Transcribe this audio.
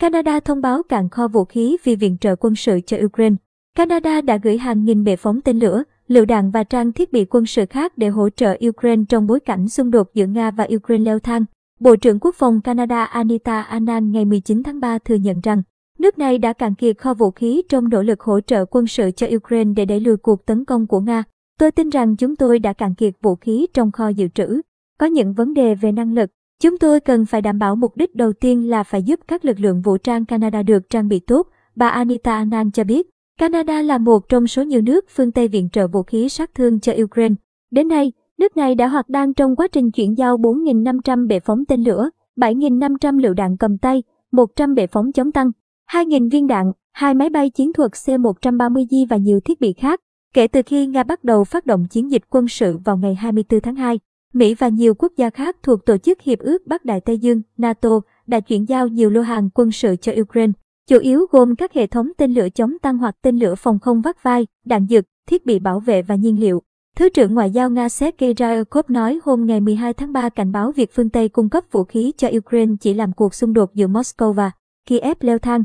Canada thông báo cạn kho vũ khí vì viện trợ quân sự cho Ukraine. Canada đã gửi hàng nghìn bệ phóng tên lửa, lựu đạn và trang thiết bị quân sự khác để hỗ trợ Ukraine trong bối cảnh xung đột giữa Nga và Ukraine leo thang. Bộ trưởng Quốc phòng Canada Anita Anand ngày 19 tháng 3 thừa nhận rằng, nước này đã cạn kiệt kho vũ khí trong nỗ lực hỗ trợ quân sự cho Ukraine để đẩy lùi cuộc tấn công của Nga. Tôi tin rằng chúng tôi đã cạn kiệt vũ khí trong kho dự trữ. Có những vấn đề về năng lực. Chúng tôi cần phải đảm bảo mục đích đầu tiên là phải giúp các lực lượng vũ trang Canada được trang bị tốt, bà Anita Anand cho biết. Canada là một trong số nhiều nước phương Tây viện trợ vũ khí sát thương cho Ukraine. Đến nay, nước này đã hoặc đang trong quá trình chuyển giao 4.500 bệ phóng tên lửa, 7.500 lựu đạn cầm tay, 100 bệ phóng chống tăng, 2.000 viên đạn, hai máy bay chiến thuật C-130J và nhiều thiết bị khác. Kể từ khi Nga bắt đầu phát động chiến dịch quân sự vào ngày 24 tháng 2, Mỹ và nhiều quốc gia khác thuộc Tổ chức Hiệp ước Bắc Đại Tây Dương, NATO, đã chuyển giao nhiều lô hàng quân sự cho Ukraine chủ yếu gồm các hệ thống tên lửa chống tăng hoặc tên lửa phòng không vắt vai, đạn dược, thiết bị bảo vệ và nhiên liệu. Thứ trưởng Ngoại giao Nga Sergei Ryabkov nói hôm ngày 12 tháng 3 cảnh báo việc phương Tây cung cấp vũ khí cho Ukraine chỉ làm cuộc xung đột giữa Moscow và Kiev leo thang.